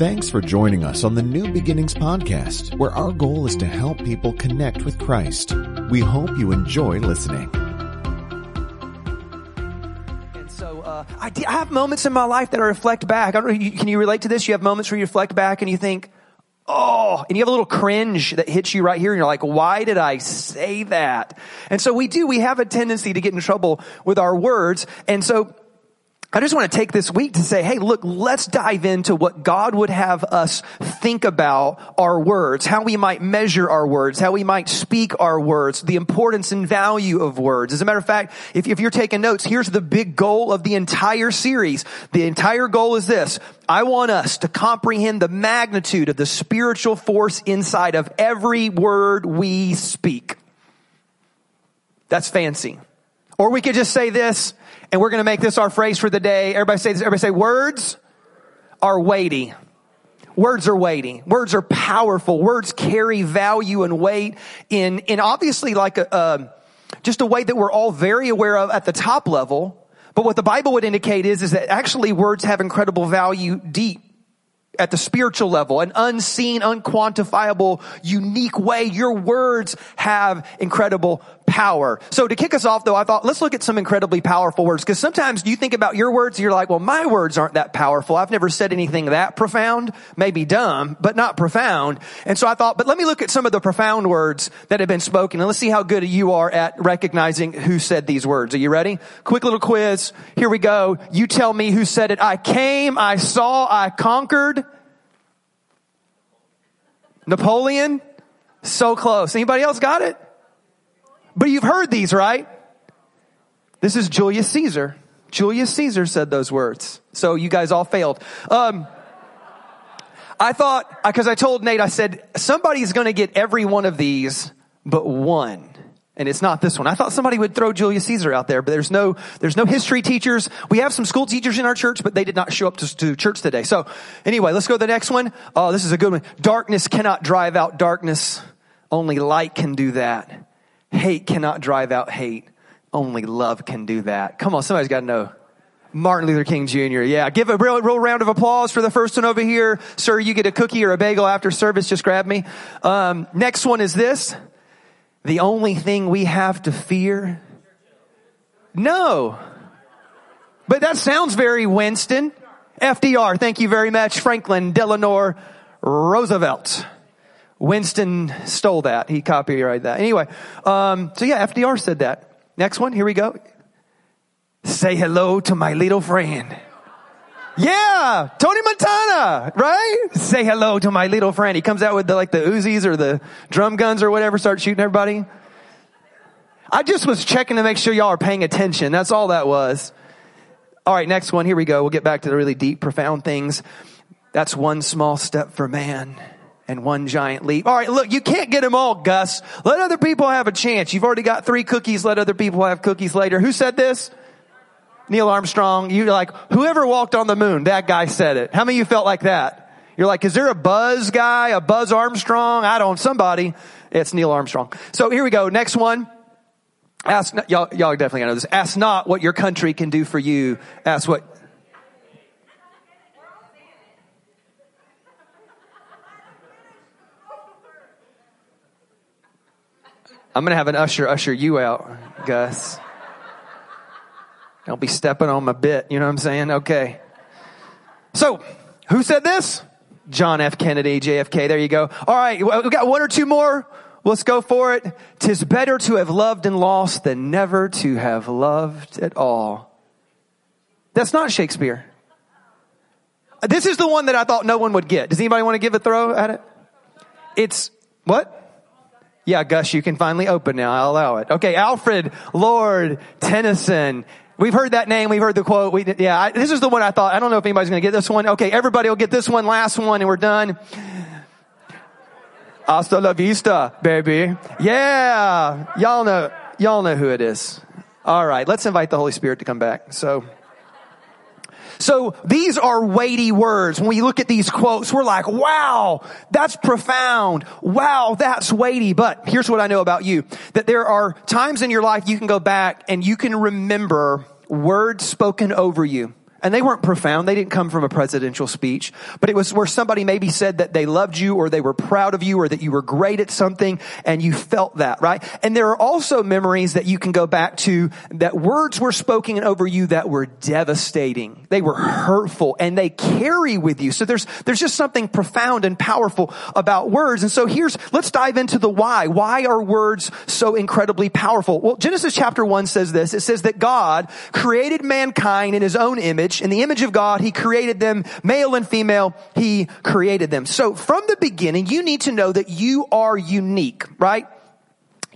Thanks for joining us on the New Beginnings podcast, where our goal is to help people connect with Christ. We hope you enjoy listening. And so uh, I, have moments in my life that I reflect back. I don't know, can you relate to this? You have moments where you reflect back and you think, oh, and you have a little cringe that hits you right here, and you're like, why did I say that? And so we do. We have a tendency to get in trouble with our words, and so. I just want to take this week to say, hey, look, let's dive into what God would have us think about our words, how we might measure our words, how we might speak our words, the importance and value of words. As a matter of fact, if, if you're taking notes, here's the big goal of the entire series. The entire goal is this. I want us to comprehend the magnitude of the spiritual force inside of every word we speak. That's fancy. Or we could just say this, and we're going to make this our phrase for the day. Everybody say this. Everybody say words are weighty. Words are weighty. Words are powerful. Words carry value and weight in, in obviously like a, uh, just a way that we're all very aware of at the top level. But what the Bible would indicate is, is that actually words have incredible value deep at the spiritual level, an unseen, unquantifiable, unique way. Your words have incredible power. So to kick us off though, I thought let's look at some incredibly powerful words because sometimes you think about your words you're like, well, my words aren't that powerful. I've never said anything that profound, maybe dumb, but not profound. And so I thought, but let me look at some of the profound words that have been spoken and let's see how good you are at recognizing who said these words. Are you ready? Quick little quiz. Here we go. You tell me who said it. I came, I saw, I conquered. Napoleon? So close. Anybody else got it? But you've heard these, right? This is Julius Caesar. Julius Caesar said those words. So you guys all failed. Um, I thought, because I told Nate, I said, somebody's going to get every one of these but one. And it's not this one. I thought somebody would throw Julius Caesar out there, but there's no, there's no history teachers. We have some school teachers in our church, but they did not show up to, to church today. So anyway, let's go to the next one. Oh, this is a good one. Darkness cannot drive out darkness. Only light can do that. Hate cannot drive out hate. Only love can do that. Come on, somebody's got to know. Martin Luther King Jr. Yeah, give a real, real round of applause for the first one over here. Sir, you get a cookie or a bagel after service. Just grab me. Um, next one is this. The only thing we have to fear? No. But that sounds very Winston. FDR, thank you very much. Franklin Delano Roosevelt. Winston stole that. He copyrighted that. Anyway, um, so yeah, FDR said that. Next one, here we go. Say hello to my little friend. Yeah, Tony Montana, right? Say hello to my little friend. He comes out with the, like the Uzis or the drum guns or whatever, start shooting everybody. I just was checking to make sure y'all are paying attention. That's all that was. All right, next one. Here we go. We'll get back to the really deep, profound things. That's one small step for man and one giant leap. All right, look, you can't get them all, Gus. Let other people have a chance. You've already got three cookies. Let other people have cookies later. Who said this? Neil Armstrong. You're like, whoever walked on the moon, that guy said it. How many of you felt like that? You're like, is there a Buzz guy, a Buzz Armstrong? I don't, somebody. It's Neil Armstrong. So here we go. Next one. Ask, y'all, y'all definitely know this. Ask not what your country can do for you. Ask what, I'm going to have an usher usher you out, Gus. Don't be stepping on my bit. You know what I'm saying? Okay. So, who said this? John F. Kennedy, JFK. There you go. All right. We got one or two more. Let's go for it. Tis better to have loved and lost than never to have loved at all. That's not Shakespeare. This is the one that I thought no one would get. Does anybody want to give a throw at it? It's what? Yeah, Gus, you can finally open now. I'll allow it. Okay, Alfred Lord Tennyson. We've heard that name. We've heard the quote. We, yeah, I, this is the one I thought. I don't know if anybody's going to get this one. Okay, everybody will get this one, last one, and we're done. Hasta la vista, baby. Yeah, y'all know, y'all know who it is. All right, let's invite the Holy Spirit to come back. So. So these are weighty words. When we look at these quotes, we're like, wow, that's profound. Wow, that's weighty. But here's what I know about you. That there are times in your life you can go back and you can remember words spoken over you. And they weren't profound. They didn't come from a presidential speech, but it was where somebody maybe said that they loved you or they were proud of you or that you were great at something and you felt that, right? And there are also memories that you can go back to that words were spoken over you that were devastating. They were hurtful and they carry with you. So there's, there's just something profound and powerful about words. And so here's, let's dive into the why. Why are words so incredibly powerful? Well, Genesis chapter one says this. It says that God created mankind in his own image image, in the image of God, He created them, male and female, He created them. So from the beginning, you need to know that you are unique, right?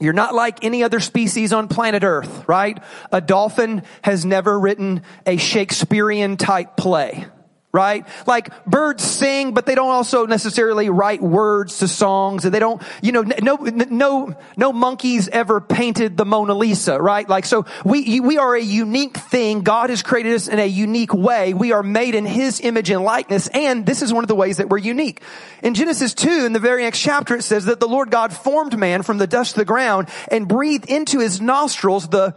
You're not like any other species on planet Earth, right? A dolphin has never written a Shakespearean type play right? Like birds sing, but they don't also necessarily write words to songs and they don't, you know, no, no, no monkeys ever painted the Mona Lisa, right? Like, so we, we are a unique thing. God has created us in a unique way. We are made in His image and likeness. And this is one of the ways that we're unique. In Genesis 2, in the very next chapter, it says that the Lord God formed man from the dust of the ground and breathed into his nostrils the,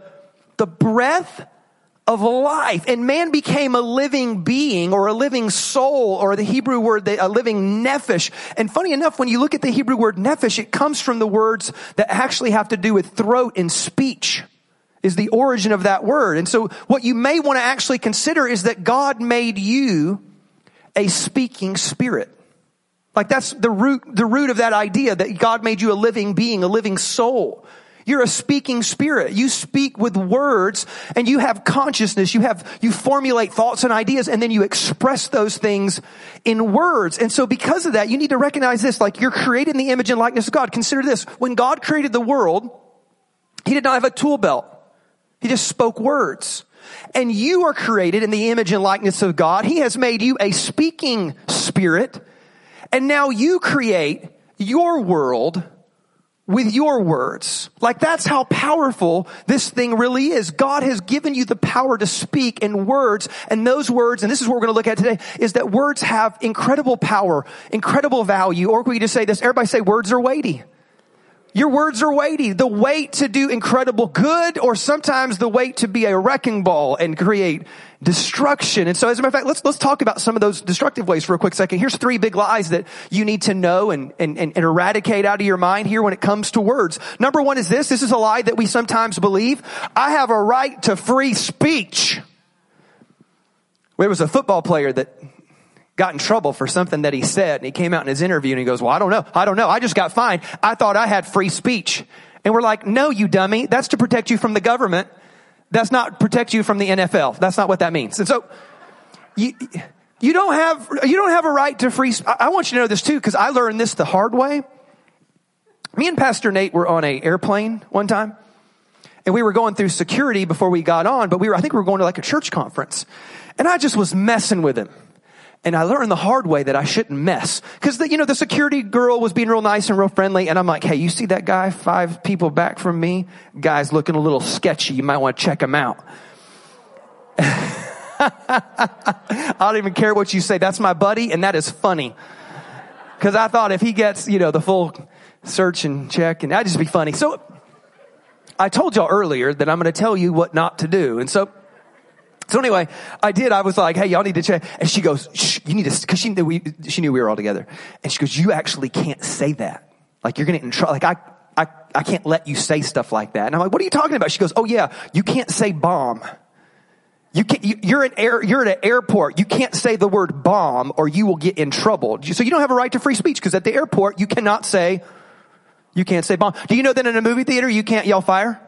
the breath of life. And man became a living being or a living soul or the Hebrew word, a living nephesh. And funny enough, when you look at the Hebrew word nephesh, it comes from the words that actually have to do with throat and speech is the origin of that word. And so what you may want to actually consider is that God made you a speaking spirit. Like that's the root, the root of that idea that God made you a living being, a living soul. You're a speaking spirit. You speak with words and you have consciousness. You have, you formulate thoughts and ideas and then you express those things in words. And so because of that, you need to recognize this, like you're created in the image and likeness of God. Consider this. When God created the world, He did not have a tool belt. He just spoke words. And you are created in the image and likeness of God. He has made you a speaking spirit. And now you create your world with your words. Like that's how powerful this thing really is. God has given you the power to speak in words and those words, and this is what we're going to look at today, is that words have incredible power, incredible value, or we just say this, everybody say words are weighty. Your words are weighty. The weight to do incredible good or sometimes the weight to be a wrecking ball and create destruction. And so as a matter of fact, let's, let's talk about some of those destructive ways for a quick second. Here's three big lies that you need to know and, and, and, eradicate out of your mind here when it comes to words. Number one is this. This is a lie that we sometimes believe. I have a right to free speech. There was a football player that got in trouble for something that he said and he came out in his interview and he goes, well, I don't know. I don't know. I just got fined. I thought I had free speech. And we're like, no, you dummy. That's to protect you from the government. That's not protect you from the NFL. That's not what that means. And so you, you don't have, you don't have a right to free, I want you to know this too, because I learned this the hard way. Me and Pastor Nate were on a airplane one time and we were going through security before we got on, but we were, I think we were going to like a church conference and I just was messing with him. And I learned the hard way that I shouldn't mess. Cause the, you know, the security girl was being real nice and real friendly. And I'm like, hey, you see that guy five people back from me? Guy's looking a little sketchy. You might want to check him out. I don't even care what you say. That's my buddy. And that is funny. Cause I thought if he gets, you know, the full search and check and that'd just be funny. So I told y'all earlier that I'm going to tell you what not to do. And so so anyway, I did. I was like, "Hey, y'all need to check." And she goes, Shh, "You need to," because she knew we she knew we were all together. And she goes, "You actually can't say that. Like you're gonna in trouble. Like I." I, I can't let you say stuff like that. And I'm like, what are you talking about? She goes, oh yeah, you can't say bomb. You can't, you, you're an air, you're at an airport. You can't say the word bomb or you will get in trouble. So you don't have a right to free speech because at the airport you cannot say, you can't say bomb. Do you know that in a movie theater you can't yell fire?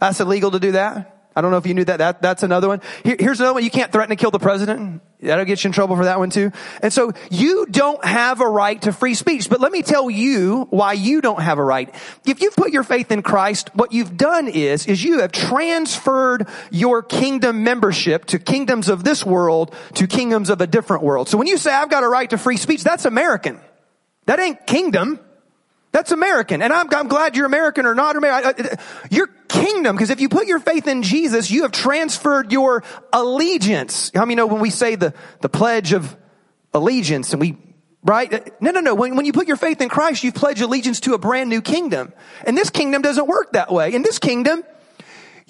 That's illegal to do that. I don't know if you knew that. that that's another one. Here, here's another one. You can't threaten to kill the president. That'll get you in trouble for that one too. And so you don't have a right to free speech. But let me tell you why you don't have a right. If you've put your faith in Christ, what you've done is, is you have transferred your kingdom membership to kingdoms of this world to kingdoms of a different world. So when you say I've got a right to free speech, that's American. That ain't kingdom. That's American. And I'm, I'm glad you're American or not American. Your kingdom, because if you put your faith in Jesus, you have transferred your allegiance. How many know when we say the, the pledge of allegiance and we, right? No, no, no. When, when you put your faith in Christ, you pledge allegiance to a brand new kingdom. And this kingdom doesn't work that way. In this kingdom,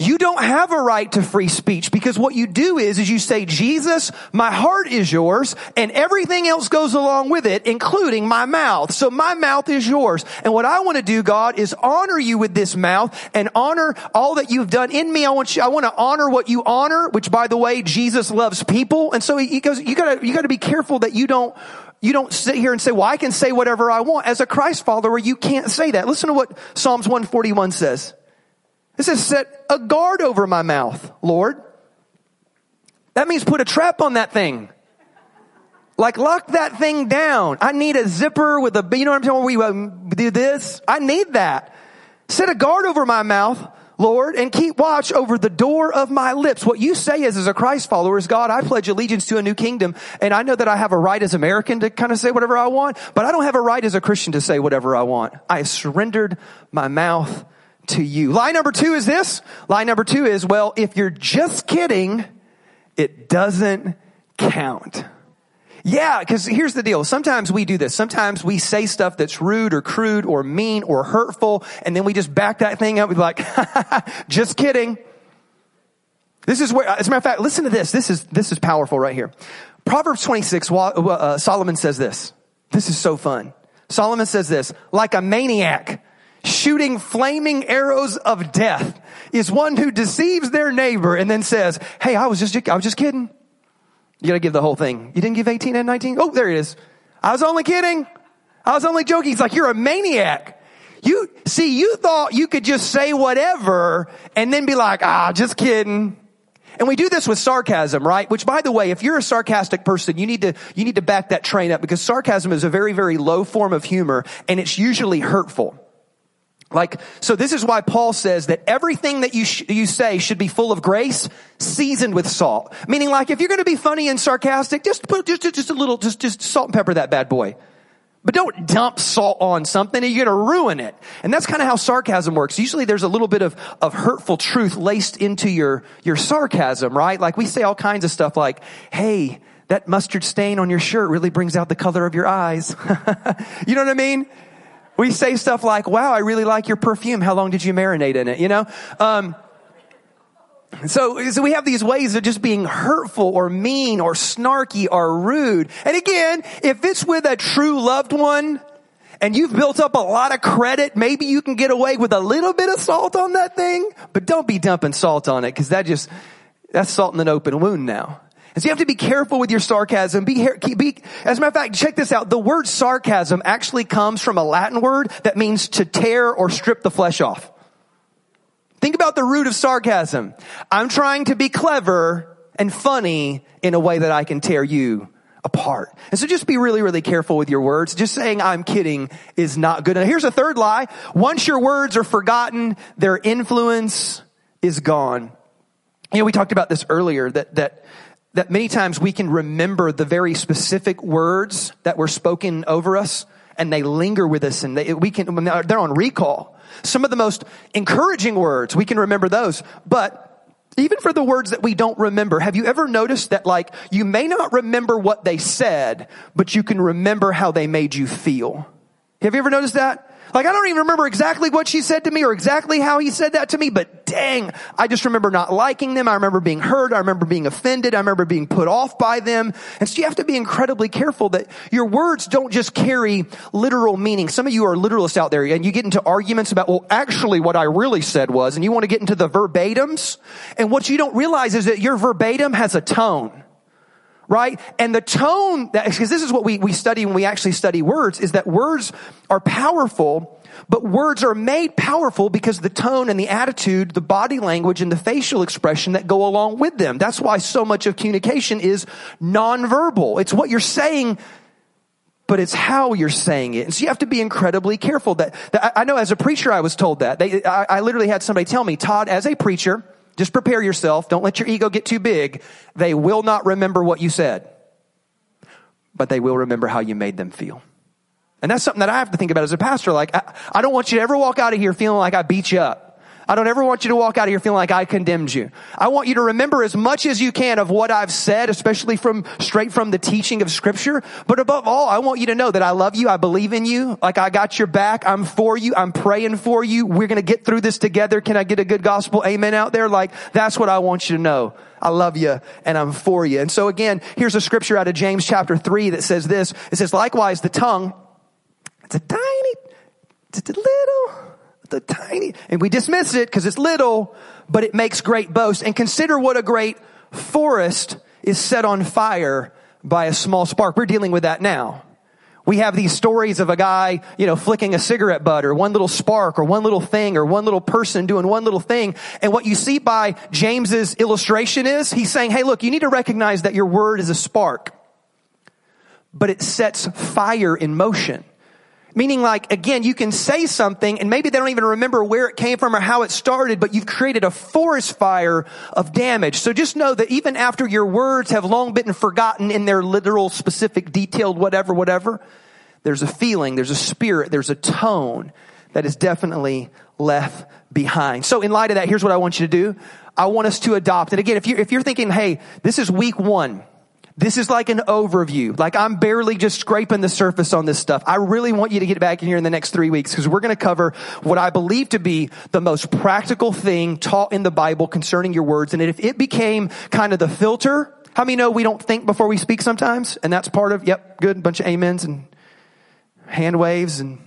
You don't have a right to free speech because what you do is, is you say, Jesus, my heart is yours and everything else goes along with it, including my mouth. So my mouth is yours. And what I want to do, God, is honor you with this mouth and honor all that you've done in me. I want you, I want to honor what you honor, which by the way, Jesus loves people. And so he goes, you gotta, you gotta be careful that you don't you don't sit here and say, well, I can say whatever I want. As a Christ follower, you can't say that. Listen to what Psalms 141 says. It says, set a guard over my mouth, Lord. That means put a trap on that thing. Like lock that thing down. I need a zipper with a, you know what I'm about? We uh, do this. I need that. Set a guard over my mouth, Lord, and keep watch over the door of my lips. What you say is, as a Christ follower, is God, I pledge allegiance to a new kingdom, and I know that I have a right as American to kind of say whatever I want, but I don't have a right as a Christian to say whatever I want. I surrendered my mouth to you. Lie number two is this. Lie number two is, well, if you're just kidding, it doesn't count. Yeah, because here's the deal. Sometimes we do this. Sometimes we say stuff that's rude or crude or mean or hurtful, and then we just back that thing up with like, just kidding. This is where, as a matter of fact, listen to this. This is, this is powerful right here. Proverbs 26, uh, Solomon says this. This is so fun. Solomon says this, like a maniac, shooting flaming arrows of death is one who deceives their neighbor and then says, Hey, I was just, I was just kidding. You gotta give the whole thing. You didn't give 18 and 19? Oh, there it is. I was only kidding. I was only joking. He's like, you're a maniac. You, see, you thought you could just say whatever and then be like, ah, just kidding. And we do this with sarcasm, right? Which by the way, if you're a sarcastic person, you need to, you need to back that train up because sarcasm is a very, very low form of humor and it's usually hurtful. Like, so this is why Paul says that everything that you, sh- you say should be full of grace, seasoned with salt. Meaning like, if you're gonna be funny and sarcastic, just put, just, just a little, just, just salt and pepper that bad boy. But don't dump salt on something and you're gonna ruin it. And that's kind of how sarcasm works. Usually there's a little bit of, of hurtful truth laced into your, your sarcasm, right? Like we say all kinds of stuff like, hey, that mustard stain on your shirt really brings out the color of your eyes. you know what I mean? We say stuff like, wow, I really like your perfume. How long did you marinate in it? You know? Um, so, so we have these ways of just being hurtful or mean or snarky or rude. And again, if it's with a true loved one and you've built up a lot of credit, maybe you can get away with a little bit of salt on that thing, but don't be dumping salt on it because that just, that's salt in an open wound now. And so you have to be careful with your sarcasm. Be, be, as a matter of fact, check this out. The word sarcasm actually comes from a Latin word that means to tear or strip the flesh off. Think about the root of sarcasm. I'm trying to be clever and funny in a way that I can tear you apart. And so just be really, really careful with your words. Just saying I'm kidding is not good. And here's a third lie. Once your words are forgotten, their influence is gone. You know, we talked about this earlier that, that that many times we can remember the very specific words that were spoken over us and they linger with us and they, we can, they're on recall. Some of the most encouraging words, we can remember those, but even for the words that we don't remember, have you ever noticed that like you may not remember what they said, but you can remember how they made you feel? Have you ever noticed that? Like I don't even remember exactly what she said to me or exactly how he said that to me, but dang, I just remember not liking them. I remember being hurt. I remember being offended. I remember being put off by them. And so you have to be incredibly careful that your words don't just carry literal meaning. Some of you are literalists out there and you get into arguments about, well, actually what I really said was, and you want to get into the verbatims. And what you don't realize is that your verbatim has a tone right? And the tone, that, because this is what we, we study when we actually study words, is that words are powerful, but words are made powerful because the tone and the attitude, the body language and the facial expression that go along with them. That's why so much of communication is nonverbal. It's what you're saying but it's how you're saying it. And so you have to be incredibly careful that, that I know as a preacher I was told that. They, I, I literally had somebody tell me, Todd, as a preacher, just prepare yourself. Don't let your ego get too big. They will not remember what you said, but they will remember how you made them feel. And that's something that I have to think about as a pastor. Like, I, I don't want you to ever walk out of here feeling like I beat you up. I don't ever want you to walk out of here feeling like I condemned you. I want you to remember as much as you can of what I've said, especially from straight from the teaching of scripture. But above all, I want you to know that I love you. I believe in you. Like I got your back. I'm for you. I'm praying for you. We're going to get through this together. Can I get a good gospel amen out there? Like that's what I want you to know. I love you and I'm for you. And so again, here's a scripture out of James chapter three that says this. It says, likewise, the tongue, it's a tiny, it's a little, the tiny, and we dismiss it because it's little, but it makes great boast. And consider what a great forest is set on fire by a small spark. We're dealing with that now. We have these stories of a guy, you know, flicking a cigarette butt or one little spark or one little thing or one little person doing one little thing. And what you see by James's illustration is he's saying, hey, look, you need to recognize that your word is a spark, but it sets fire in motion. Meaning like, again, you can say something and maybe they don't even remember where it came from or how it started, but you've created a forest fire of damage. So just know that even after your words have long been forgotten in their literal, specific, detailed, whatever, whatever, there's a feeling, there's a spirit, there's a tone that is definitely left behind. So in light of that, here's what I want you to do. I want us to adopt. And again, if you're, if you're thinking, hey, this is week one, this is like an overview. Like I'm barely just scraping the surface on this stuff. I really want you to get back in here in the next three weeks because we're going to cover what I believe to be the most practical thing taught in the Bible concerning your words. And if it became kind of the filter, how many know we don't think before we speak sometimes? And that's part of, yep, good, bunch of amens and hand waves and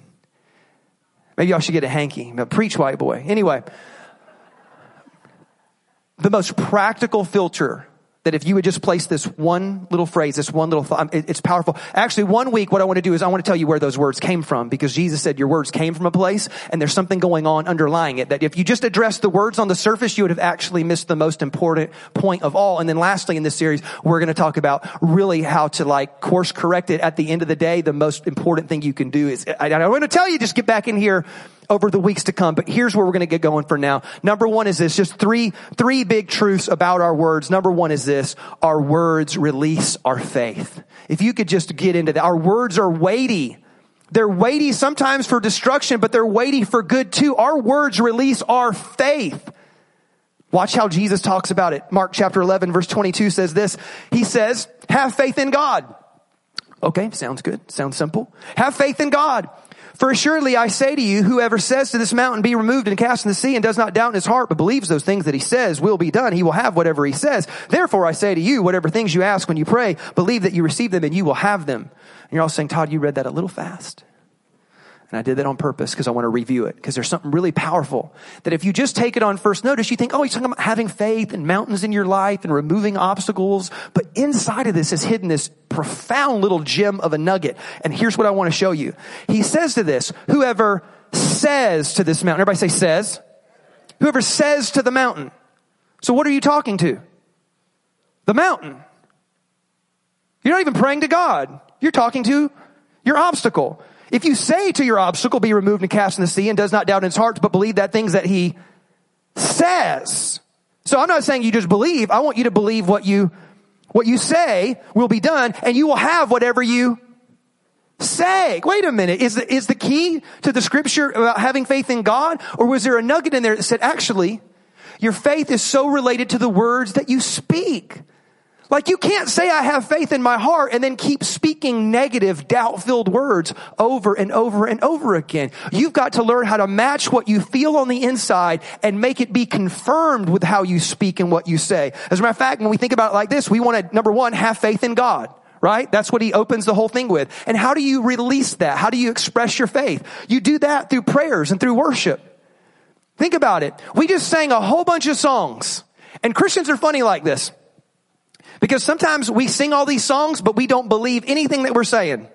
maybe y'all should get a hanky. But preach white boy. Anyway, the most practical filter that if you would just place this one little phrase, this one little thought, it's powerful. Actually, one week, what I want to do is I want to tell you where those words came from because Jesus said your words came from a place and there's something going on underlying it that if you just address the words on the surface, you would have actually missed the most important point of all. And then lastly, in this series, we're going to talk about really how to like course correct it at the end of the day. The most important thing you can do is, I, I want to tell you, just get back in here over the weeks to come. But here's where we're going to get going for now. Number one is this, just three, three big truths about our words. Number one is this, our words release our faith. If you could just get into that, our words are weighty. They're weighty sometimes for destruction, but they're weighty for good too. Our words release our faith. Watch how Jesus talks about it. Mark chapter 11 verse 22 says this. He says, have faith in God. Okay, sounds good. Sounds simple. Have faith in God. For assuredly I say to you, whoever says to this mountain, be removed and cast in the sea and does not doubt in his heart, but believes those things that he says will be done, he will have whatever he says. Therefore I say to you, whatever things you ask when you pray, believe that you receive them and you will have them. And you're all saying, Todd, you read that a little fast. And I did that on purpose because I want to review it because there's something really powerful that if you just take it on first notice, you think, oh, he's talking about having faith and mountains in your life and removing obstacles. But inside of this is hidden this profound little gem of a nugget. And here's what I want to show you. He says to this, whoever says to this mountain, everybody say says, whoever says to the mountain. So what are you talking to? The mountain. You're not even praying to God. You're talking to your obstacle. If you say to your obstacle, be removed and cast in the sea and does not doubt in his heart, but believe that things that he says. So I'm not saying you just believe. I want you to believe what you, what you say will be done and you will have whatever you say. Wait a minute. Is the, is the key to the scripture about having faith in God? Or was there a nugget in there that said, actually, your faith is so related to the words that you speak? Like you can't say I have faith in my heart and then keep speaking negative, doubt-filled words over and over and over again. You've got to learn how to match what you feel on the inside and make it be confirmed with how you speak and what you say. As a matter of fact, when we think about it like this, we want to, number one, have faith in God right? That's what he opens the whole thing with. And how do you release that? How do you express your faith? You do that through prayers and through worship. Think about it. We just sang a whole bunch of songs. And Christians are funny like this. Because sometimes we sing all these songs, but we don't believe anything that we're saying.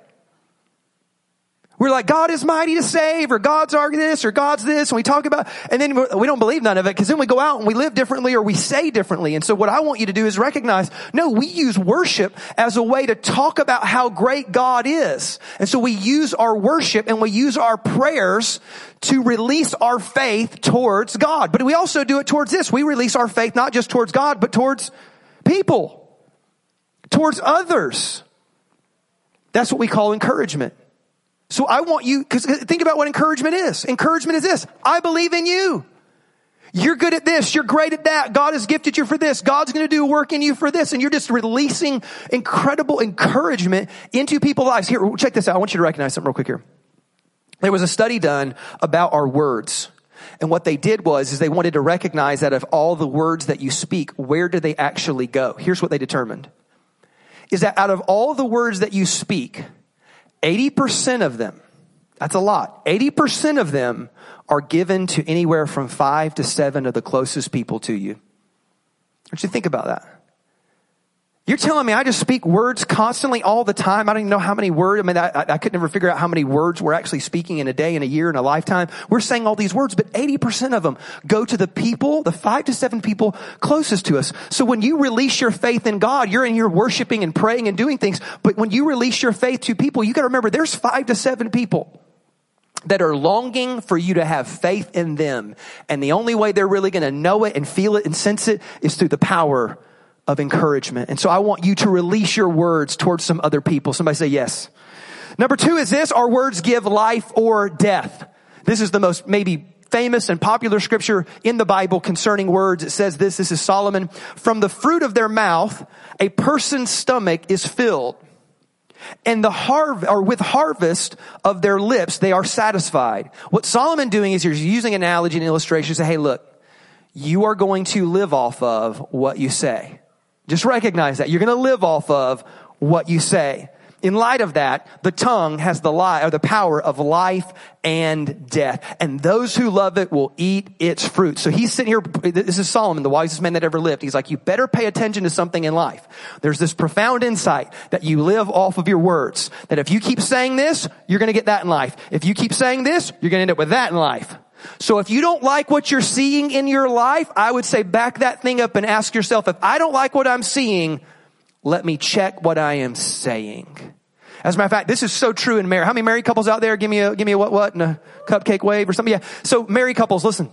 We're like, God is mighty to save, or God's are this, or God's this, and we talk about, and then we don't believe none of it, because then we go out and we live differently, or we say differently. And so what I want you to do is recognize, no, we use worship as a way to talk about how great God is. And so we use our worship and we use our prayers to release our faith towards God. But we also do it towards this. We release our faith not just towards God, but towards people towards others. That's what we call encouragement. So I want you, cause think about what encouragement is. Encouragement is this. I believe in you. You're good at this. You're great at that. God has gifted you for this. God's going to do work in you for this. And you're just releasing incredible encouragement into people's lives. Here, check this out. I want you to recognize something real quick here. There was a study done about our words. And what they did was, is they wanted to recognize that of all the words that you speak, where do they actually go? Here's what they determined. Is that out of all the words that you speak, 80% of them, that's a lot, 80% of them are given to anywhere from five to seven of the closest people to you. Don't you think about that? You're telling me I just speak words constantly all the time. I don't even know how many words. I mean, I, I could never figure out how many words we're actually speaking in a day, in a year, in a lifetime. We're saying all these words, but 80% of them go to the people, the five to seven people closest to us. So when you release your faith in God, you're in here worshiping and praying and doing things. But when you release your faith to people, you got to remember there's five to seven people that are longing for you to have faith in them. And the only way they're really going to know it and feel it and sense it is through the power of encouragement. And so I want you to release your words towards some other people. Somebody say yes. Number two is this, our words give life or death. This is the most maybe famous and popular scripture in the Bible concerning words. It says this, this is Solomon. From the fruit of their mouth, a person's stomach is filled and the harv or with harvest of their lips they are satisfied. What Solomon doing is he's using analogy and illustration to say, hey, look, you are going to live off of what you say. Just recognize that. You're going to live off of what you say. In light of that, the tongue has the lie or the power of life and death. And those who love it will eat its fruit. So he's sitting here. This is Solomon, the wisest man that ever lived. He's like, you better pay attention to something in life. There's this profound insight that you live off of your words. That if you keep saying this, you're going to get that in life. If you keep saying this, you're going to end up with that in life. So if you don't like what you're seeing in your life, I would say back that thing up and ask yourself, if I don't like what I'm seeing, let me check what I am saying. As a matter of fact, this is so true in marriage. How many married couples out there? Give me a, give me a what, what, and a cupcake wave or something. Yeah. So married couples, listen.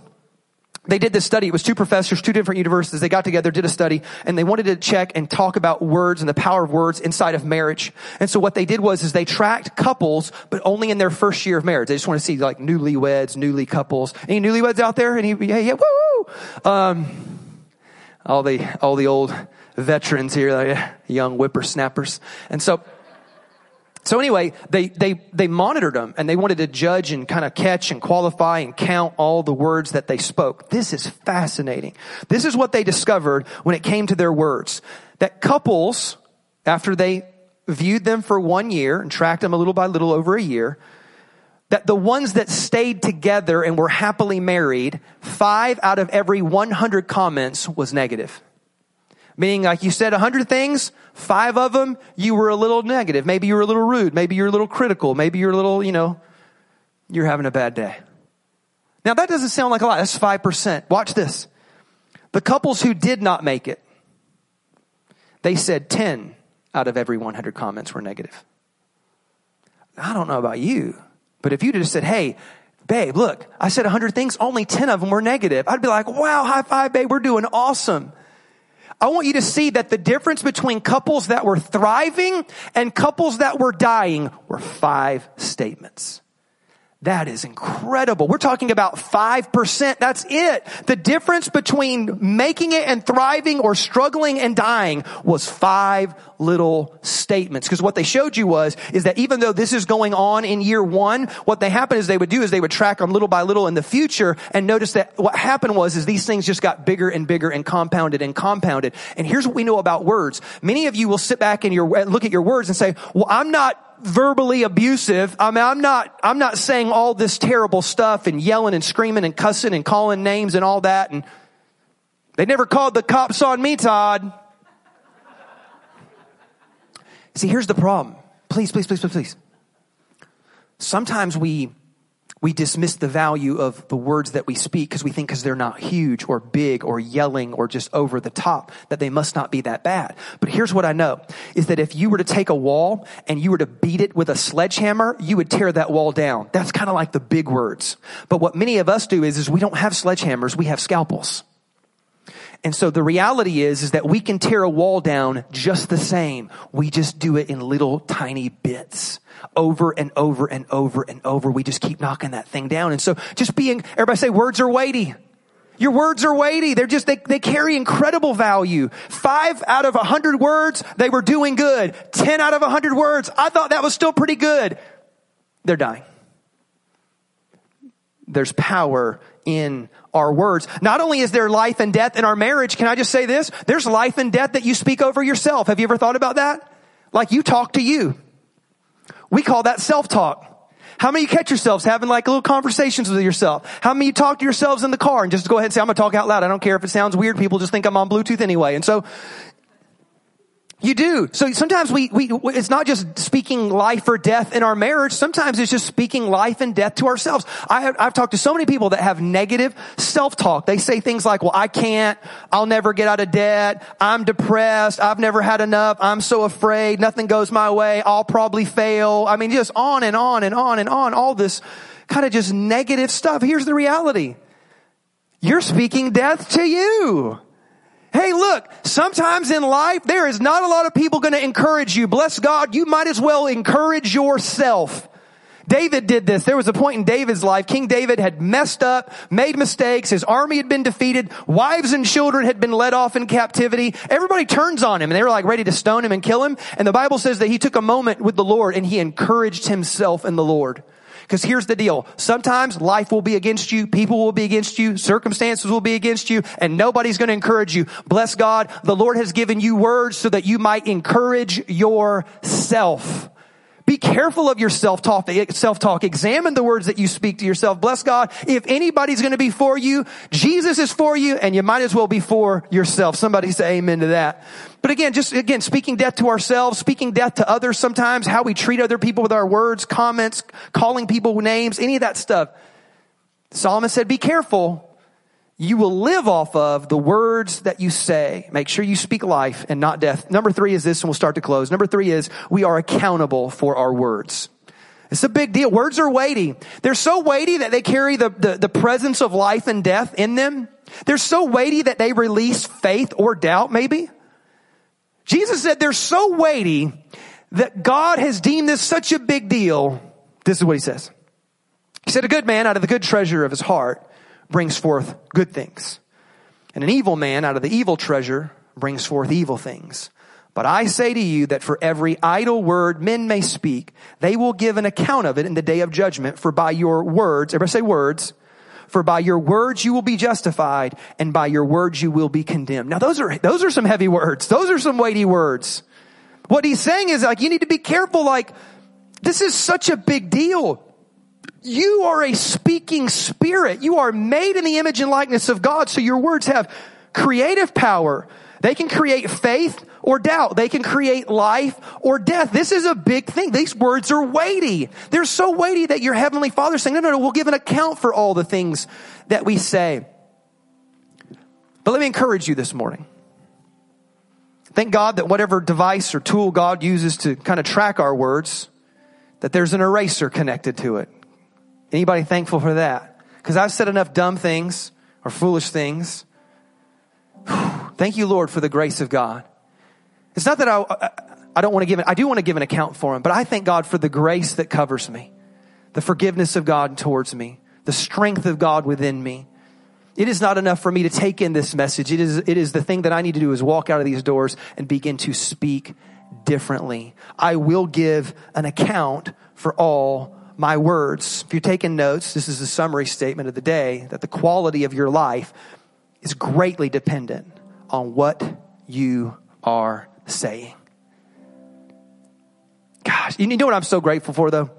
They did this study. It was two professors, two different universities. They got together, did a study, and they wanted to check and talk about words and the power of words inside of marriage. And so what they did was, is they tracked couples, but only in their first year of marriage. They just want to see like newlyweds, newly couples. Any newlyweds out there? Any, yeah, yeah, woo, woo. Um, all the, all the old veterans here, young whippersnappers. And so, so anyway, they, they, they monitored them and they wanted to judge and kind of catch and qualify and count all the words that they spoke. This is fascinating. This is what they discovered when it came to their words. That couples, after they viewed them for one year and tracked them a little by little over a year, that the ones that stayed together and were happily married, five out of every 100 comments was negative. Meaning, like you said a hundred things, five of them, you were a little negative. Maybe you were a little rude. Maybe you're a little critical. Maybe you're a little, you know, you're having a bad day. Now that doesn't sound like a lot. That's 5%. Watch this. The couples who did not make it, they said 10 out of every 100 comments were negative. I don't know about you, but if you just said, hey, babe, look, I said 100 things, only 10 of them were negative. I'd be like, wow, high five, babe, we're doing awesome. I want you to see that the difference between couples that were thriving and couples that were dying were five statements. That is incredible. We're talking about 5%. That's it. The difference between making it and thriving or struggling and dying was five little statements. Because what they showed you was, is that even though this is going on in year one, what they happen is they would do is they would track them little by little in the future and notice that what happened was, is these things just got bigger and bigger and compounded and compounded. And here's what we know about words. Many of you will sit back and your, look at your words and say, well, I'm not verbally abusive. I mean, I'm not, I'm not saying all this terrible stuff and yelling and screaming and cussing and calling names and all that. And they never called the cops on me, Todd. See, here's the problem. Please, please, please, please, please. Sometimes we we dismiss the value of the words that we speak because we think because they're not huge or big or yelling or just over the top that they must not be that bad. But here's what I know is that if you were to take a wall and you were to beat it with a sledgehammer, you would tear that wall down. That's kind of like the big words. But what many of us do is, is we don't have sledgehammers, we have scalpels. And so the reality is, is that we can tear a wall down just the same. We just do it in little tiny bits over and over and over and over. We just keep knocking that thing down. And so just being, everybody say words are weighty. Your words are weighty. They're just, they, they carry incredible value. Five out of a hundred words, they were doing good. Ten out of a hundred words, I thought that was still pretty good. They're dying. There's power in our words. Not only is there life and death in our marriage, can I just say this? There's life and death that you speak over yourself. Have you ever thought about that? Like you talk to you. We call that self-talk. How many you catch yourselves having like little conversations with yourself? How many you talk to yourselves in the car and just go ahead and say, I'm gonna talk out loud. I don't care if it sounds weird. People just think I'm on Bluetooth anyway. And so you do. So sometimes we, we, it's not just speaking life or death in our marriage. Sometimes it's just speaking life and death to ourselves. I have, I've talked to so many people that have negative self-talk. They say things like, well, I can't, I'll never get out of debt, I'm depressed, I've never had enough, I'm so afraid, nothing goes my way, I'll probably fail. I mean, just on and on and on and on, all this kind of just negative stuff. Here's the reality. You're speaking death to you. Hey, look, sometimes in life, there is not a lot of people going to encourage you. Bless God, you might as well encourage yourself. David did this. There was a point in David's life. King David had messed up, made mistakes. His army had been defeated. Wives and children had been led off in captivity. Everybody turns on him and they were like ready to stone him and kill him. And the Bible says that he took a moment with the Lord and he encouraged himself in the Lord. Because here's the deal. Sometimes life will be against you, people will be against you, circumstances will be against you, and nobody's going to encourage you. Bless God, the Lord has given you words so that you might encourage yourself. Be careful of your self-talk, self-talk. Examine the words that you speak to yourself. Bless God. If anybody's going to be for you, Jesus is for you and you might as well be for yourself. Somebody say amen to that. But again, just again, speaking death to ourselves, speaking death to others sometimes, how we treat other people with our words, comments, calling people names, any of that stuff. Solomon said, be careful you will live off of the words that you say. Make sure you speak life and not death. Number three is this, and we'll start to close. Number three is we are accountable for our words. It's a big deal. Words are weighty. They're so weighty that they carry the, the, the presence of life and death in them. They're so weighty that they release faith or doubt, maybe. Jesus said they're so weighty that God has deemed this such a big deal. This is what he says. He said, a good man out of the good treasure of his heart brings forth good things. And an evil man out of the evil treasure brings forth evil things. But I say to you that for every idle word men may speak, they will give an account of it in the day of judgment. For by your words, everybody say words, for by your words you will be justified, and by your words you will be condemned. Now those are, those are some heavy words. Those are some weighty words. What he's saying is like, you need to be careful, like, this is such a big deal. You are a speaking spirit. You are made in the image and likeness of God. So your words have creative power. They can create faith or doubt. They can create life or death. This is a big thing. These words are weighty. They're so weighty that your heavenly father saying, no, no, no, we'll give an account for all the things that we say. But let me encourage you this morning. Thank God that whatever device or tool God uses to kind of track our words, that there's an eraser connected to it. Anybody thankful for that? Because I've said enough dumb things or foolish things. Thank you, Lord, for the grace of God. It's not that I, I don't want to give it, I do want to give an account for him, but I thank God for the grace that covers me, the forgiveness of God towards me, the strength of God within me. It is not enough for me to take in this message. It is, it is the thing that I need to do is walk out of these doors and begin to speak differently. I will give an account for all my words. If you're taking notes, this is a summary statement of the day that the quality of your life is greatly dependent on what you are saying. Gosh, you know what I'm so grateful for though?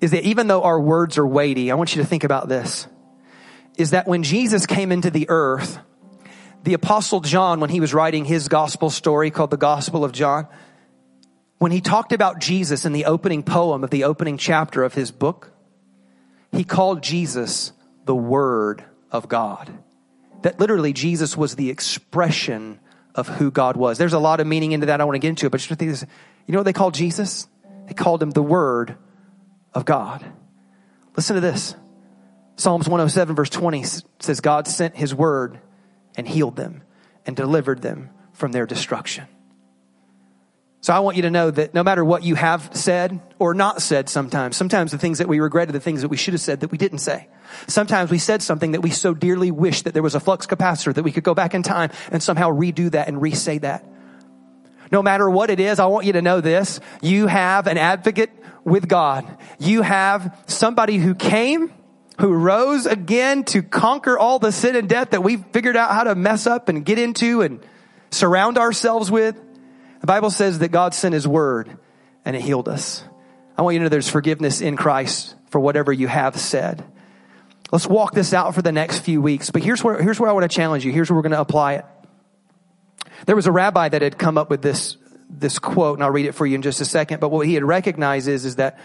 Is that even though our words are weighty, I want you to think about this. Is that when Jesus came into the earth, the apostle John, when he was writing his gospel story called the Gospel of John, when he talked about Jesus in the opening poem of the opening chapter of his book, he called Jesus the Word of God. That literally Jesus was the expression of who God was. There's a lot of meaning into that. I want to get into it, but just think this, you know what they called Jesus? They called him the Word of God. Listen to this. Psalms 107 verse 20 says, God sent his word and healed them and delivered them from their destruction. So I want you to know that no matter what you have said or not said sometimes, sometimes the things that we regret are the things that we should have said that we didn't say. Sometimes we said something that we so dearly wish that there was a flux capacitor that we could go back in time and somehow redo that and re-say that. No matter what it is, I want you to know this. You have an advocate with God. You have somebody who came, who rose again to conquer all the sin and death that we've figured out how to mess up and get into and surround ourselves with. The Bible says that God sent his word and it healed us. I want you to know there's forgiveness in Christ for whatever you have said. Let's walk this out for the next few weeks. But here's where, here's where I want to challenge you. Here's where we're going to apply it. There was a rabbi that had come up with this, this quote, and I'll read it for you in just a second. But what he had recognized is, is that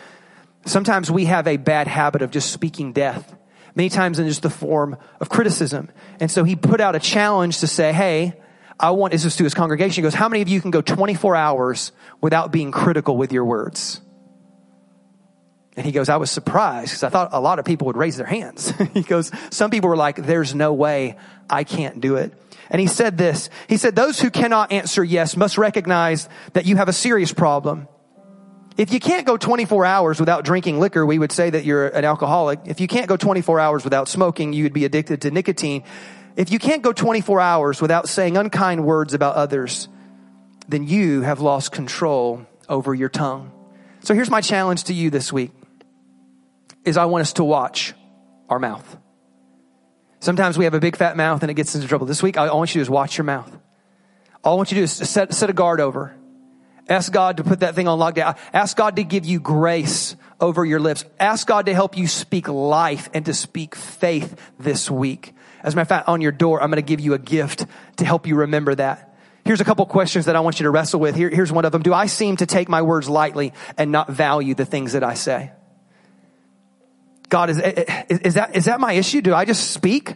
sometimes we have a bad habit of just speaking death, many times in just the form of criticism. And so he put out a challenge to say, hey, I want, this to his congregation. He goes, how many of you can go 24 hours without being critical with your words? And he goes, I was surprised because I thought a lot of people would raise their hands. he goes, some people were like, there's no way I can't do it. And he said this. He said, those who cannot answer yes must recognize that you have a serious problem. If you can't go 24 hours without drinking liquor, we would say that you're an alcoholic. If you can't go 24 hours without smoking, you would be addicted to nicotine. If you can't go 24 hours without saying unkind words about others, then you have lost control over your tongue. So here's my challenge to you this week is I want us to watch our mouth. Sometimes we have a big fat mouth and it gets into trouble. This week, all I want you to do is watch your mouth. All I want you to do is set, set a guard over. Ask God to put that thing on lockdown. Ask God to give you grace over your lips. Ask God to help you speak life and to speak faith this week. As a matter of fact, on your door, I'm going to give you a gift to help you remember that. Here's a couple questions that I want you to wrestle with. Here, here's one of them. Do I seem to take my words lightly and not value the things that I say? God, is, is, that, is that my issue? Do I just speak?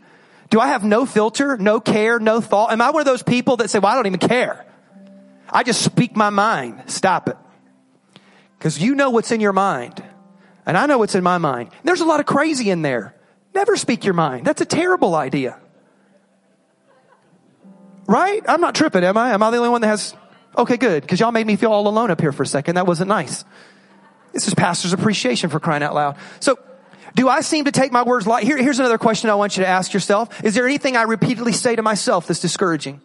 Do I have no filter, no care, no thought? Am I one of those people that say, well, I don't even care. I just speak my mind. Stop it. Because you know what's in your mind. And I know what's in my mind. There's a lot of crazy in there. Never speak your mind. That's a terrible idea. Right? I'm not tripping, am I? Am I the only one that has, okay, good. Because y'all made me feel all alone up here for a second. That wasn't nice. This is pastor's appreciation for crying out loud. So do I seem to take my words light? Here, here's another question I want you to ask yourself. Is there anything I repeatedly say to myself that's discouraging?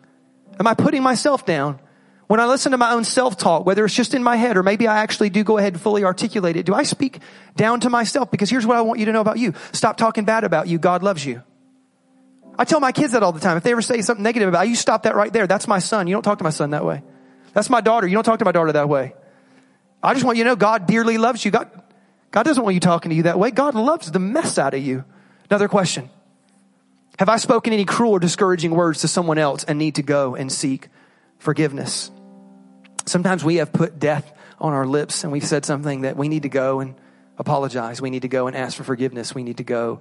Am I putting myself down? When I listen to my own self-talk, whether it's just in my head or maybe I actually do go ahead and fully articulate it, do I speak down to myself? Because here's what I want you to know about you. Stop talking bad about you. God loves you. I tell my kids that all the time. If they ever say something negative about you, stop that right there. That's my son. You don't talk to my son that way. That's my daughter. You don't talk to my daughter that way. I just want you to know God dearly loves you. God, God doesn't want you talking to you that way. God loves the mess out of you. Another question. Have I spoken any cruel or discouraging words to someone else and need to go and seek forgiveness? Sometimes we have put death on our lips and we've said something that we need to go and apologize. We need to go and ask for forgiveness. We need to go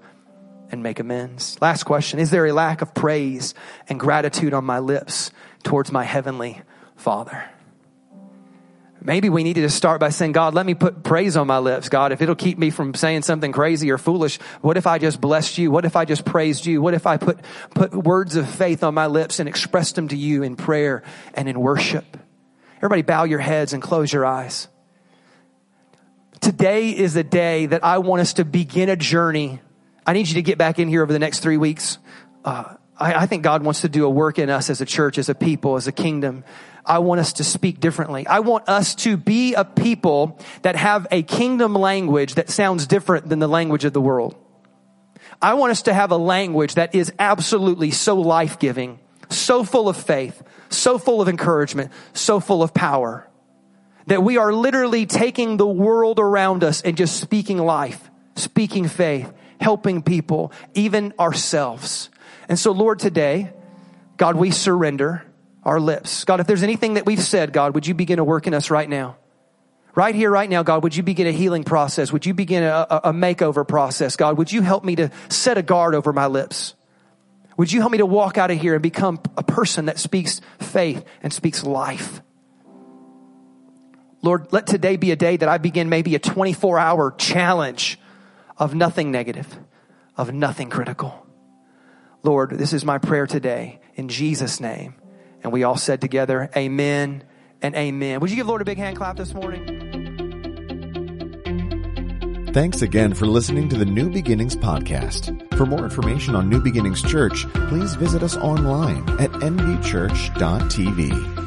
and make amends. Last question. Is there a lack of praise and gratitude on my lips towards my heavenly Father? Maybe we needed to start by saying, God, let me put praise on my lips. God, if it'll keep me from saying something crazy or foolish, what if I just blessed you? What if I just praised you? What if I put, put words of faith on my lips and expressed them to you in prayer and in worship? Everybody bow your heads and close your eyes. Today is a day that I want us to begin a journey. I need you to get back in here over the next three weeks. Uh, I, I think God wants to do a work in us as a church, as a people, as a kingdom. I want us to speak differently. I want us to be a people that have a kingdom language that sounds different than the language of the world. I want us to have a language that is absolutely so life giving, so full of faith, so full of encouragement, so full of power that we are literally taking the world around us and just speaking life, speaking faith, helping people, even ourselves. And so, Lord, today, God, we surrender our lips. God, if there's anything that we've said, God, would you begin to work in us right now? Right here, right now, God, would you begin a healing process? Would you begin a, a, makeover process? God, would you help me to set a guard over my lips? Would you help me to walk out of here and become a person that speaks faith and speaks life? Lord, let today be a day that I begin maybe a 24 hour challenge of nothing negative, of nothing critical. Lord, this is my prayer today in Jesus' name. And we all said together, Amen and amen. Would you give Lord a big hand clap this morning? Thanks again for listening to the New Beginnings podcast. For more information on New Beginnings Church, please visit us online at nbchurch.tv.